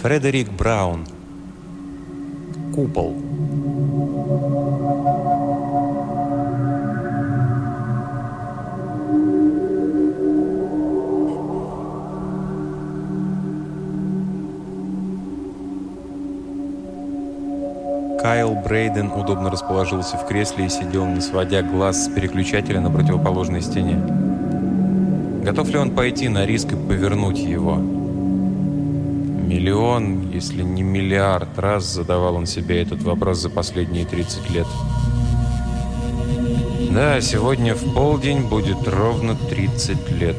Фредерик Браун. Купол. Кайл Брейден удобно расположился в кресле и сидел, не сводя глаз с переключателя на противоположной стене. Готов ли он пойти на риск и повернуть его? Миллион, если не миллиард раз задавал он себе этот вопрос за последние 30 лет. Да, сегодня в полдень будет ровно 30 лет.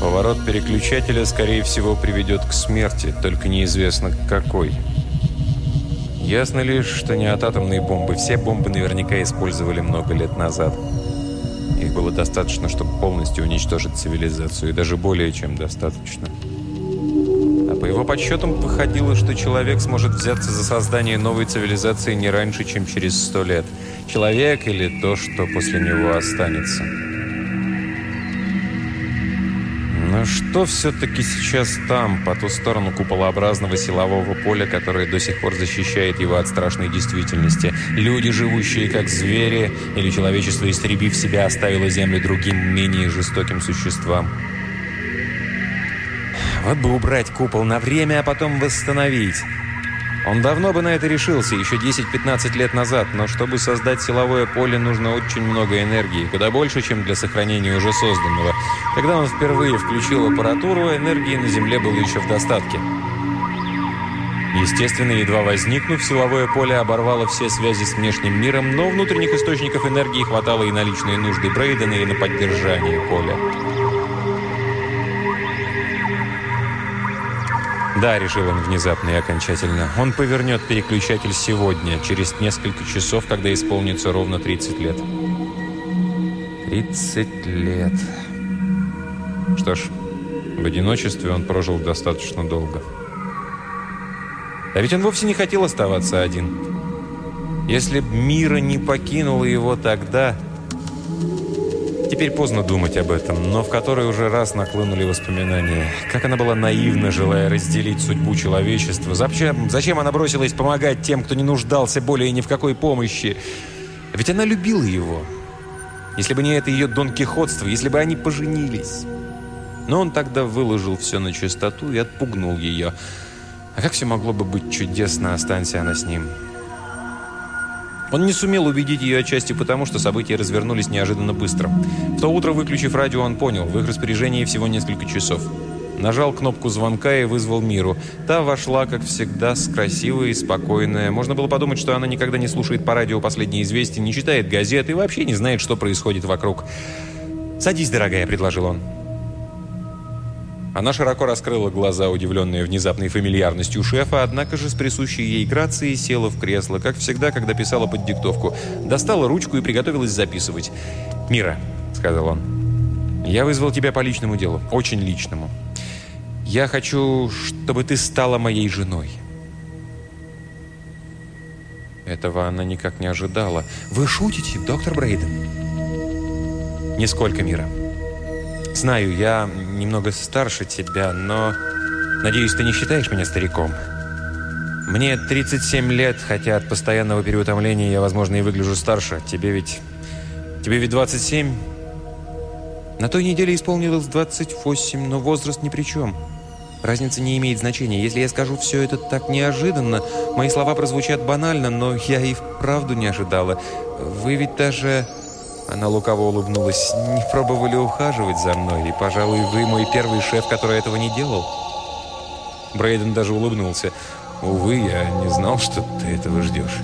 Поворот переключателя, скорее всего, приведет к смерти, только неизвестно к какой. Ясно лишь, что не от атомной бомбы. Все бомбы наверняка использовали много лет назад. Было достаточно, чтобы полностью уничтожить цивилизацию, и даже более чем достаточно. А по его подсчетам выходило, что человек сможет взяться за создание новой цивилизации не раньше, чем через сто лет. Человек или то, что после него останется. Но что все-таки сейчас там, по ту сторону куполообразного силового поля, которое до сих пор защищает его от страшной действительности? Люди, живущие как звери, или человечество, истребив себя, оставило Землю другим, менее жестоким существам? Вот бы убрать купол на время, а потом восстановить. Он давно бы на это решился, еще 10-15 лет назад, но чтобы создать силовое поле, нужно очень много энергии, куда больше, чем для сохранения уже созданного. Когда он впервые включил аппаратуру, энергии на Земле было еще в достатке. Естественно, едва возникнув, силовое поле оборвало все связи с внешним миром, но внутренних источников энергии хватало и на личные нужды Брейдена, и на поддержание поля. Да, решил он внезапно и окончательно. Он повернет переключатель сегодня, через несколько часов, когда исполнится ровно 30 лет. 30 лет. Что ж, в одиночестве он прожил достаточно долго. А ведь он вовсе не хотел оставаться один. Если б мира не покинула его тогда, Теперь поздно думать об этом, но в который уже раз наклынули воспоминания. Как она была наивна, желая разделить судьбу человечества. Зачем, зачем она бросилась помогать тем, кто не нуждался более ни в какой помощи? Ведь она любила его. Если бы не это ее донкихотство, если бы они поженились. Но он тогда выложил все на чистоту и отпугнул ее. А как все могло бы быть чудесно, останься она с ним? Он не сумел убедить ее отчасти потому, что события развернулись неожиданно быстро. В то утро, выключив радио, он понял, в их распоряжении всего несколько часов. Нажал кнопку звонка и вызвал Миру. Та вошла, как всегда, с красивой и спокойная. Можно было подумать, что она никогда не слушает по радио последние известия, не читает газеты и вообще не знает, что происходит вокруг. «Садись, дорогая», — предложил он. Она широко раскрыла глаза, удивленные внезапной фамильярностью шефа, однако же с присущей ей грацией села в кресло, как всегда, когда писала под диктовку. Достала ручку и приготовилась записывать. «Мира», — сказал он, — «я вызвал тебя по личному делу, очень личному. Я хочу, чтобы ты стала моей женой». Этого она никак не ожидала. «Вы шутите, доктор Брейден?» «Нисколько, Мира». Знаю, я немного старше тебя, но... Надеюсь, ты не считаешь меня стариком? Мне 37 лет, хотя от постоянного переутомления я, возможно, и выгляжу старше. Тебе ведь... Тебе ведь 27? На той неделе исполнилось 28, но возраст ни при чем. Разница не имеет значения. Если я скажу все это так неожиданно, мои слова прозвучат банально, но я и вправду не ожидала. Вы ведь даже... Она лукаво улыбнулась. «Не пробовали ухаживать за мной, и, пожалуй, вы мой первый шеф, который этого не делал». Брейден даже улыбнулся. «Увы, я не знал, что ты этого ждешь».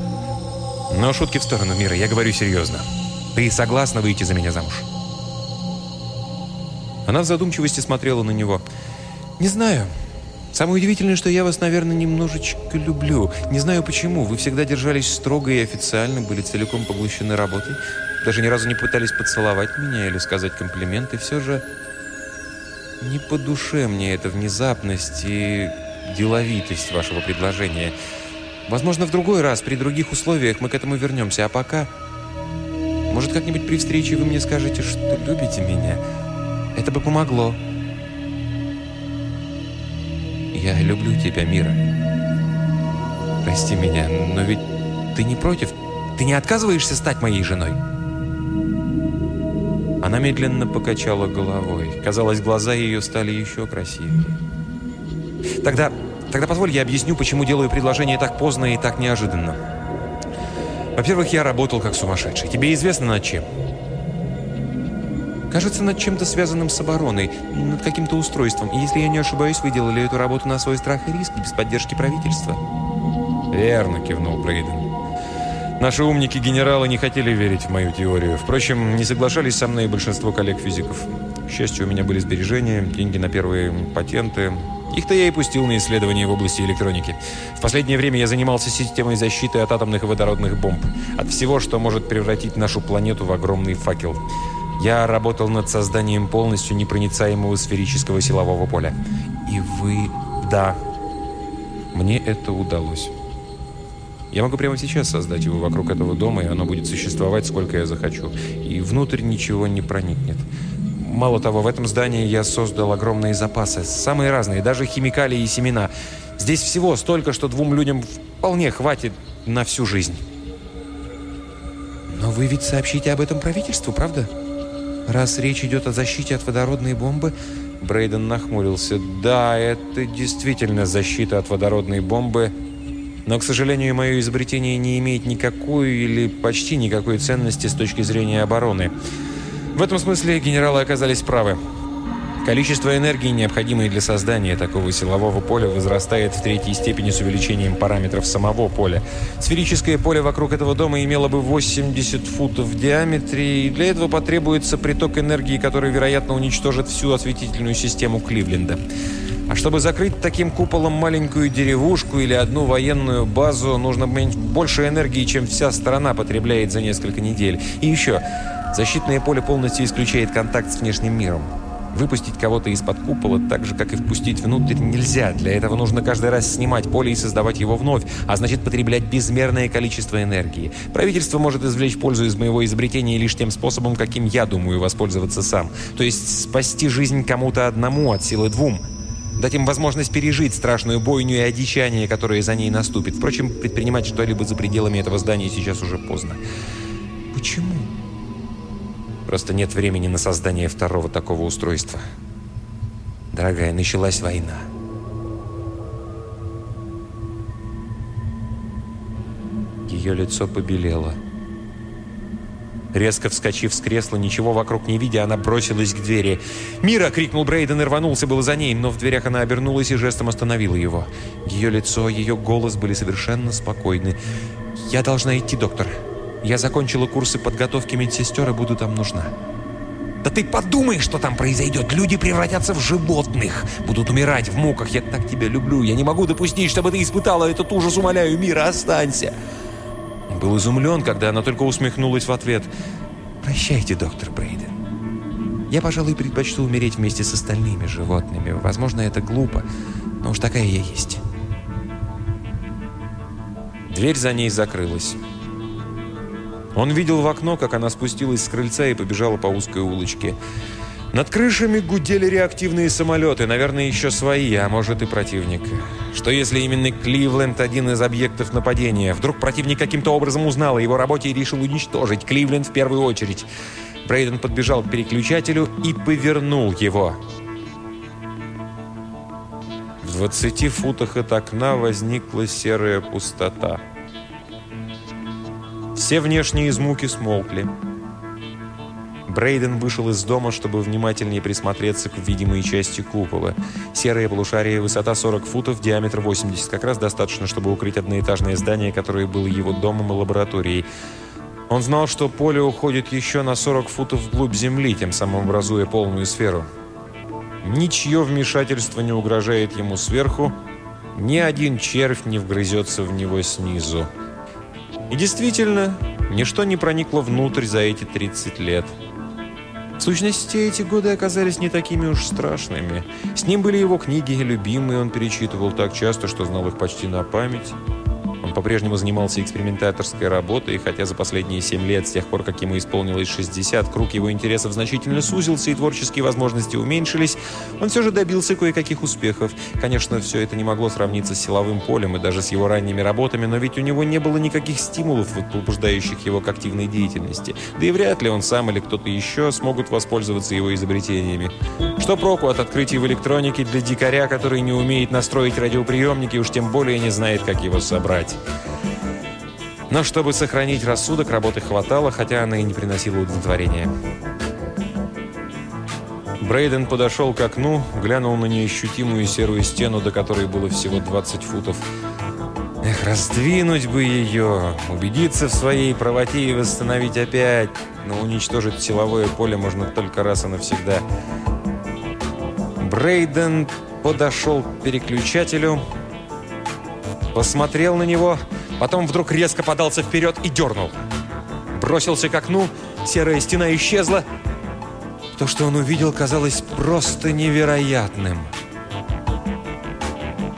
«Но шутки в сторону, Мира, я говорю серьезно. Ты согласна выйти за меня замуж?» Она в задумчивости смотрела на него. «Не знаю. Самое удивительное, что я вас, наверное, немножечко люблю. Не знаю почему. Вы всегда держались строго и официально, были целиком поглощены работой. Даже ни разу не пытались поцеловать меня или сказать комплименты. Все же не по душе мне эта внезапность и деловитость вашего предложения. Возможно, в другой раз, при других условиях мы к этому вернемся. А пока... Может, как-нибудь при встрече вы мне скажете, что любите меня? Это бы помогло. Я люблю тебя, Мира. Прости меня, но ведь ты не против? Ты не отказываешься стать моей женой?» Она медленно покачала головой. Казалось, глаза ее стали еще красивее. «Тогда, тогда позволь я объясню, почему делаю предложение так поздно и так неожиданно. Во-первых, я работал как сумасшедший. Тебе известно над чем?» Кажется, над чем-то связанным с обороной, над каким-то устройством. И если я не ошибаюсь, вы делали эту работу на свой страх и риск, без поддержки правительства. «Верно», — кивнул Брейден. Наши умники-генералы не хотели верить в мою теорию. Впрочем, не соглашались со мной и большинство коллег-физиков. К счастью, у меня были сбережения, деньги на первые патенты. Их-то я и пустил на исследования в области электроники. В последнее время я занимался системой защиты от атомных и водородных бомб. От всего, что может превратить нашу планету в огромный факел. Я работал над созданием полностью непроницаемого сферического силового поля. И вы... Да, мне это удалось. Я могу прямо сейчас создать его вокруг этого дома, и оно будет существовать, сколько я захочу. И внутрь ничего не проникнет. Мало того, в этом здании я создал огромные запасы, самые разные, даже химикалии и семена. Здесь всего столько, что двум людям вполне хватит на всю жизнь. Но вы ведь сообщите об этом правительству, правда? Раз речь идет о защите от водородной бомбы, Брейден нахмурился. Да, это действительно защита от водородной бомбы – но, к сожалению, мое изобретение не имеет никакой или почти никакой ценности с точки зрения обороны. В этом смысле генералы оказались правы. Количество энергии, необходимой для создания такого силового поля, возрастает в третьей степени с увеличением параметров самого поля. Сферическое поле вокруг этого дома имело бы 80 футов в диаметре, и для этого потребуется приток энергии, который, вероятно, уничтожит всю осветительную систему Кливленда. А чтобы закрыть таким куполом маленькую деревушку или одну военную базу, нужно больше энергии, чем вся страна потребляет за несколько недель. И еще, защитное поле полностью исключает контакт с внешним миром. Выпустить кого-то из-под купола, так же, как и впустить внутрь, нельзя. Для этого нужно каждый раз снимать поле и создавать его вновь, а значит потреблять безмерное количество энергии. Правительство может извлечь пользу из моего изобретения лишь тем способом, каким я думаю воспользоваться сам. То есть спасти жизнь кому-то одному от силы двум – дать им возможность пережить страшную бойню и одичание, которое за ней наступит. Впрочем, предпринимать что-либо за пределами этого здания сейчас уже поздно. Почему? Просто нет времени на создание второго такого устройства. Дорогая, началась война. Ее лицо побелело. Резко вскочив с кресла, ничего вокруг не видя, она бросилась к двери. «Мира!» — крикнул Брейден и рванулся было за ней, но в дверях она обернулась и жестом остановила его. Ее лицо, ее голос были совершенно спокойны. «Я должна идти, доктор. Я закончила курсы подготовки медсестер и буду там нужна». «Да ты подумай, что там произойдет! Люди превратятся в животных! Будут умирать в муках! Я так тебя люблю! Я не могу допустить, чтобы ты испытала этот ужас! Умоляю, Мира, останься!» Был изумлен, когда она только усмехнулась в ответ. «Прощайте, доктор Брейден. Я, пожалуй, предпочту умереть вместе с остальными животными. Возможно, это глупо, но уж такая я есть». Дверь за ней закрылась. Он видел в окно, как она спустилась с крыльца и побежала по узкой улочке. Над крышами гудели реактивные самолеты, наверное, еще свои, а может и противник. Что если именно Кливленд один из объектов нападения? Вдруг противник каким-то образом узнал о его работе и решил уничтожить Кливленд в первую очередь. Брейден подбежал к переключателю и повернул его. В 20 футах от окна возникла серая пустота. Все внешние звуки смолкли. Брейден вышел из дома, чтобы внимательнее присмотреться к видимой части купола. Серое полушарие, высота 40 футов, диаметр 80. Как раз достаточно, чтобы укрыть одноэтажное здание, которое было его домом и лабораторией. Он знал, что поле уходит еще на 40 футов вглубь земли, тем самым образуя полную сферу. Ничье вмешательство не угрожает ему сверху, ни один червь не вгрызется в него снизу. И действительно, ничто не проникло внутрь за эти 30 лет. В сущности, эти годы оказались не такими уж страшными. С ним были его книги, любимые, он перечитывал так часто, что знал их почти на память. Он по-прежнему занимался экспериментаторской работой, хотя за последние 7 лет, с тех пор, как ему исполнилось 60, круг его интересов значительно сузился и творческие возможности уменьшились, он все же добился кое-каких успехов. Конечно, все это не могло сравниться с силовым полем и даже с его ранними работами, но ведь у него не было никаких стимулов, побуждающих его к активной деятельности. Да и вряд ли он сам или кто-то еще смогут воспользоваться его изобретениями. Что проку от открытий в электронике для дикаря, который не умеет настроить радиоприемники уж тем более не знает, как его собрать? Но чтобы сохранить рассудок, работы хватало, хотя она и не приносила удовлетворения. Брейден подошел к окну, глянул на неощутимую серую стену, до которой было всего 20 футов. Эх, раздвинуть бы ее, убедиться в своей правоте и восстановить опять. Но уничтожить силовое поле можно только раз и навсегда. Брейден подошел к переключателю, посмотрел на него, потом вдруг резко подался вперед и дернул. Бросился к окну, серая стена исчезла. То, что он увидел, казалось просто невероятным.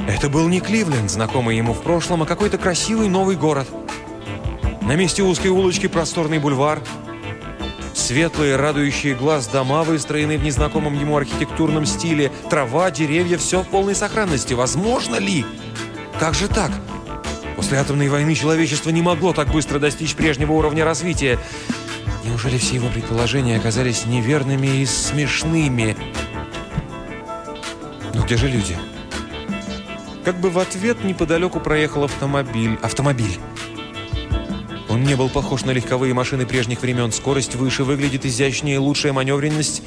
Это был не Кливленд, знакомый ему в прошлом, а какой-то красивый новый город. На месте узкой улочки просторный бульвар. Светлые, радующие глаз дома, выстроенные в незнакомом ему архитектурном стиле. Трава, деревья, все в полной сохранности. Возможно ли? Как же так? После атомной войны человечество не могло так быстро достичь прежнего уровня развития. Неужели все его предположения оказались неверными и смешными? Но где же люди? Как бы в ответ неподалеку проехал автомобиль. Автомобиль. Он не был похож на легковые машины прежних времен. Скорость выше, выглядит изящнее, лучшая маневренность.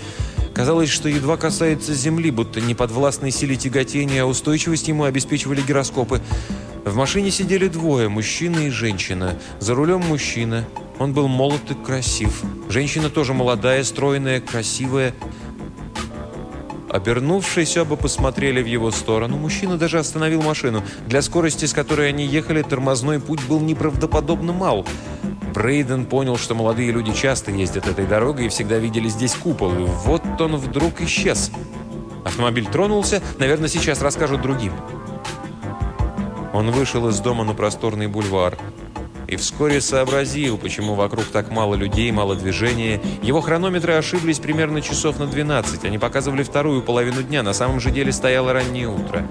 Казалось, что едва касается земли, будто не подвластной силе тяготения, а устойчивость ему обеспечивали гироскопы. В машине сидели двое, мужчина и женщина. За рулем мужчина. Он был молод и красив. Женщина тоже молодая, стройная, красивая. Обернувшись, оба посмотрели в его сторону. Мужчина даже остановил машину. Для скорости, с которой они ехали, тормозной путь был неправдоподобно мал. Брейден понял, что молодые люди часто ездят этой дорогой и всегда видели здесь купол. И вот он вдруг исчез. Автомобиль тронулся. Наверное, сейчас расскажут другим. Он вышел из дома на просторный бульвар и вскоре сообразил, почему вокруг так мало людей, мало движения. Его хронометры ошиблись примерно часов на 12. Они показывали вторую половину дня, на самом же деле стояло раннее утро.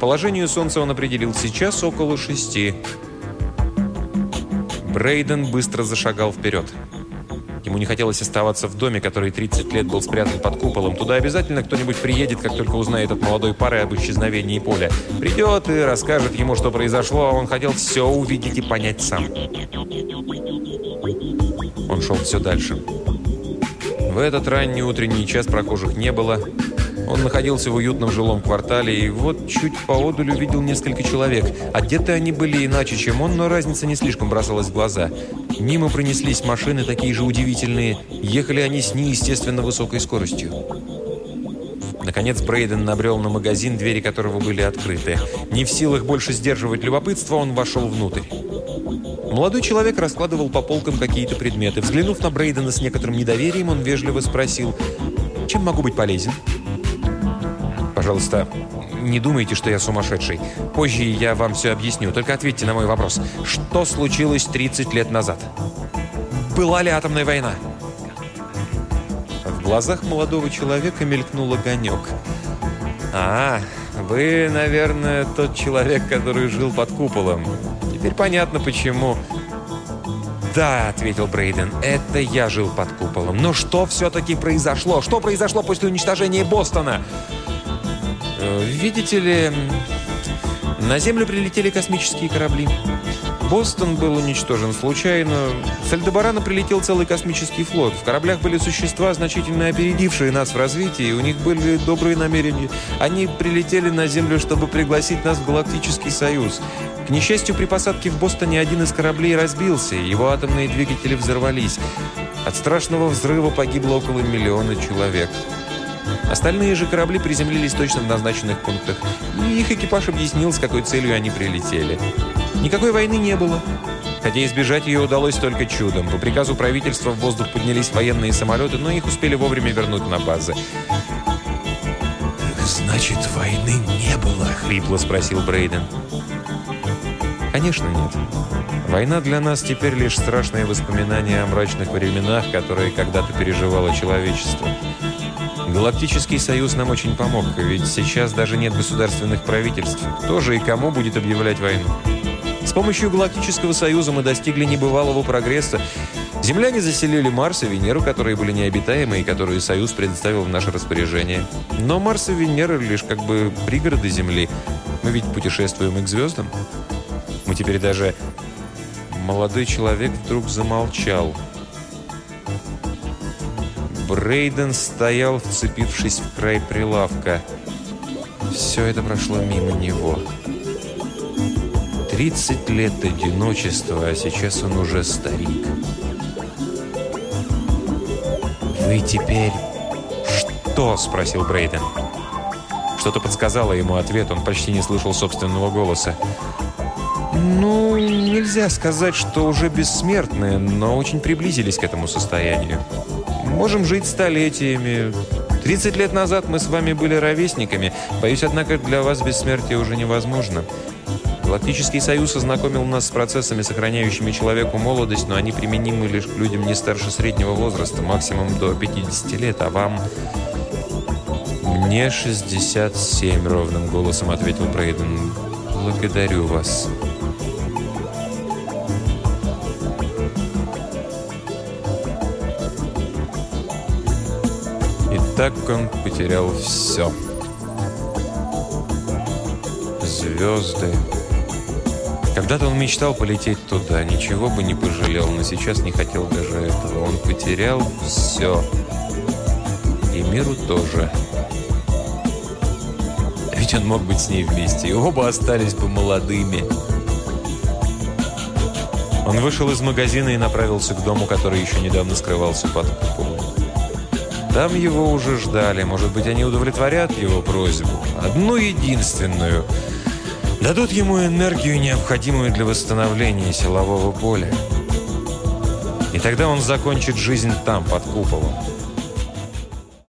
Положению солнца он определил сейчас около шести. Брейден быстро зашагал вперед. Ему не хотелось оставаться в доме, который 30 лет был спрятан под куполом. Туда обязательно кто-нибудь приедет, как только узнает от молодой пары об исчезновении поля. Придет и расскажет ему, что произошло, а он хотел все увидеть и понять сам. Он шел все дальше. В этот ранний утренний час прохожих не было. Он находился в уютном жилом квартале, и вот чуть поодаль увидел несколько человек. Одеты они были иначе, чем он, но разница не слишком бросалась в глаза. Мимо пронеслись машины, такие же удивительные. Ехали они с неестественно высокой скоростью. Наконец Брейден набрел на магазин, двери которого были открыты. Не в силах больше сдерживать любопытство, он вошел внутрь. Молодой человек раскладывал по полкам какие-то предметы. Взглянув на Брейдена с некоторым недоверием, он вежливо спросил, «Чем могу быть полезен?» Пожалуйста, не думайте, что я сумасшедший. Позже я вам все объясню. Только ответьте на мой вопрос. Что случилось 30 лет назад? Была ли атомная война? В глазах молодого человека мелькнул огонек. «А, вы, наверное, тот человек, который жил под куполом. Теперь понятно, почему...» «Да», — ответил Брейден, — «это я жил под куполом. Но что все-таки произошло? Что произошло после уничтожения Бостона?» Видите ли, на Землю прилетели космические корабли. Бостон был уничтожен случайно. С Альдебарана прилетел целый космический флот. В кораблях были существа, значительно опередившие нас в развитии, у них были добрые намерения. Они прилетели на Землю, чтобы пригласить нас в Галактический Союз. К несчастью, при посадке в Бостоне один из кораблей разбился, его атомные двигатели взорвались. От страшного взрыва погибло около миллиона человек. Остальные же корабли приземлились точно в назначенных пунктах, и их экипаж объяснил, с какой целью они прилетели. Никакой войны не было. Хотя избежать ее удалось только чудом. По приказу правительства в воздух поднялись военные самолеты, но их успели вовремя вернуть на базы. «Значит, войны не было?» — хрипло спросил Брейден. Конечно, нет. Война для нас теперь лишь страшные воспоминания о мрачных временах, которые когда-то переживало человечество. Галактический союз нам очень помог, ведь сейчас даже нет государственных правительств. Кто же и кому будет объявлять войну? С помощью Галактического союза мы достигли небывалого прогресса. Земляне заселили Марс и Венеру, которые были необитаемы и которые Союз предоставил в наше распоряжение. Но Марс и Венера лишь как бы пригороды Земли. Мы ведь путешествуем и к звездам. Мы теперь даже... Молодой человек вдруг замолчал. Брейден стоял, вцепившись в край прилавка. Все это прошло мимо него. 30 лет одиночества, а сейчас он уже старик. «Вы теперь...» «Что?» – спросил Брейден. Что-то подсказало ему ответ, он почти не слышал собственного голоса. «Ну, нельзя сказать, что уже бессмертные, но очень приблизились к этому состоянию. Можем жить столетиями. 30 лет назад мы с вами были ровесниками. Боюсь, однако, для вас бессмертие уже невозможно. Галактический союз ознакомил нас с процессами, сохраняющими человеку молодость, но они применимы лишь к людям не старше среднего возраста, максимум до 50 лет, а вам... «Мне 67», — ровным голосом ответил Брейден. «Благодарю вас». Так он потерял все. Звезды, когда-то он мечтал полететь туда, ничего бы не пожалел, но сейчас не хотел даже этого. Он потерял все. И миру тоже. Ведь он мог быть с ней вместе, и оба остались бы молодыми. Он вышел из магазина и направился к дому, который еще недавно скрывался под куполом. Там его уже ждали. Может быть, они удовлетворят его просьбу. Одну единственную – дадут ему энергию, необходимую для восстановления силового поля. И тогда он закончит жизнь там, под куполом.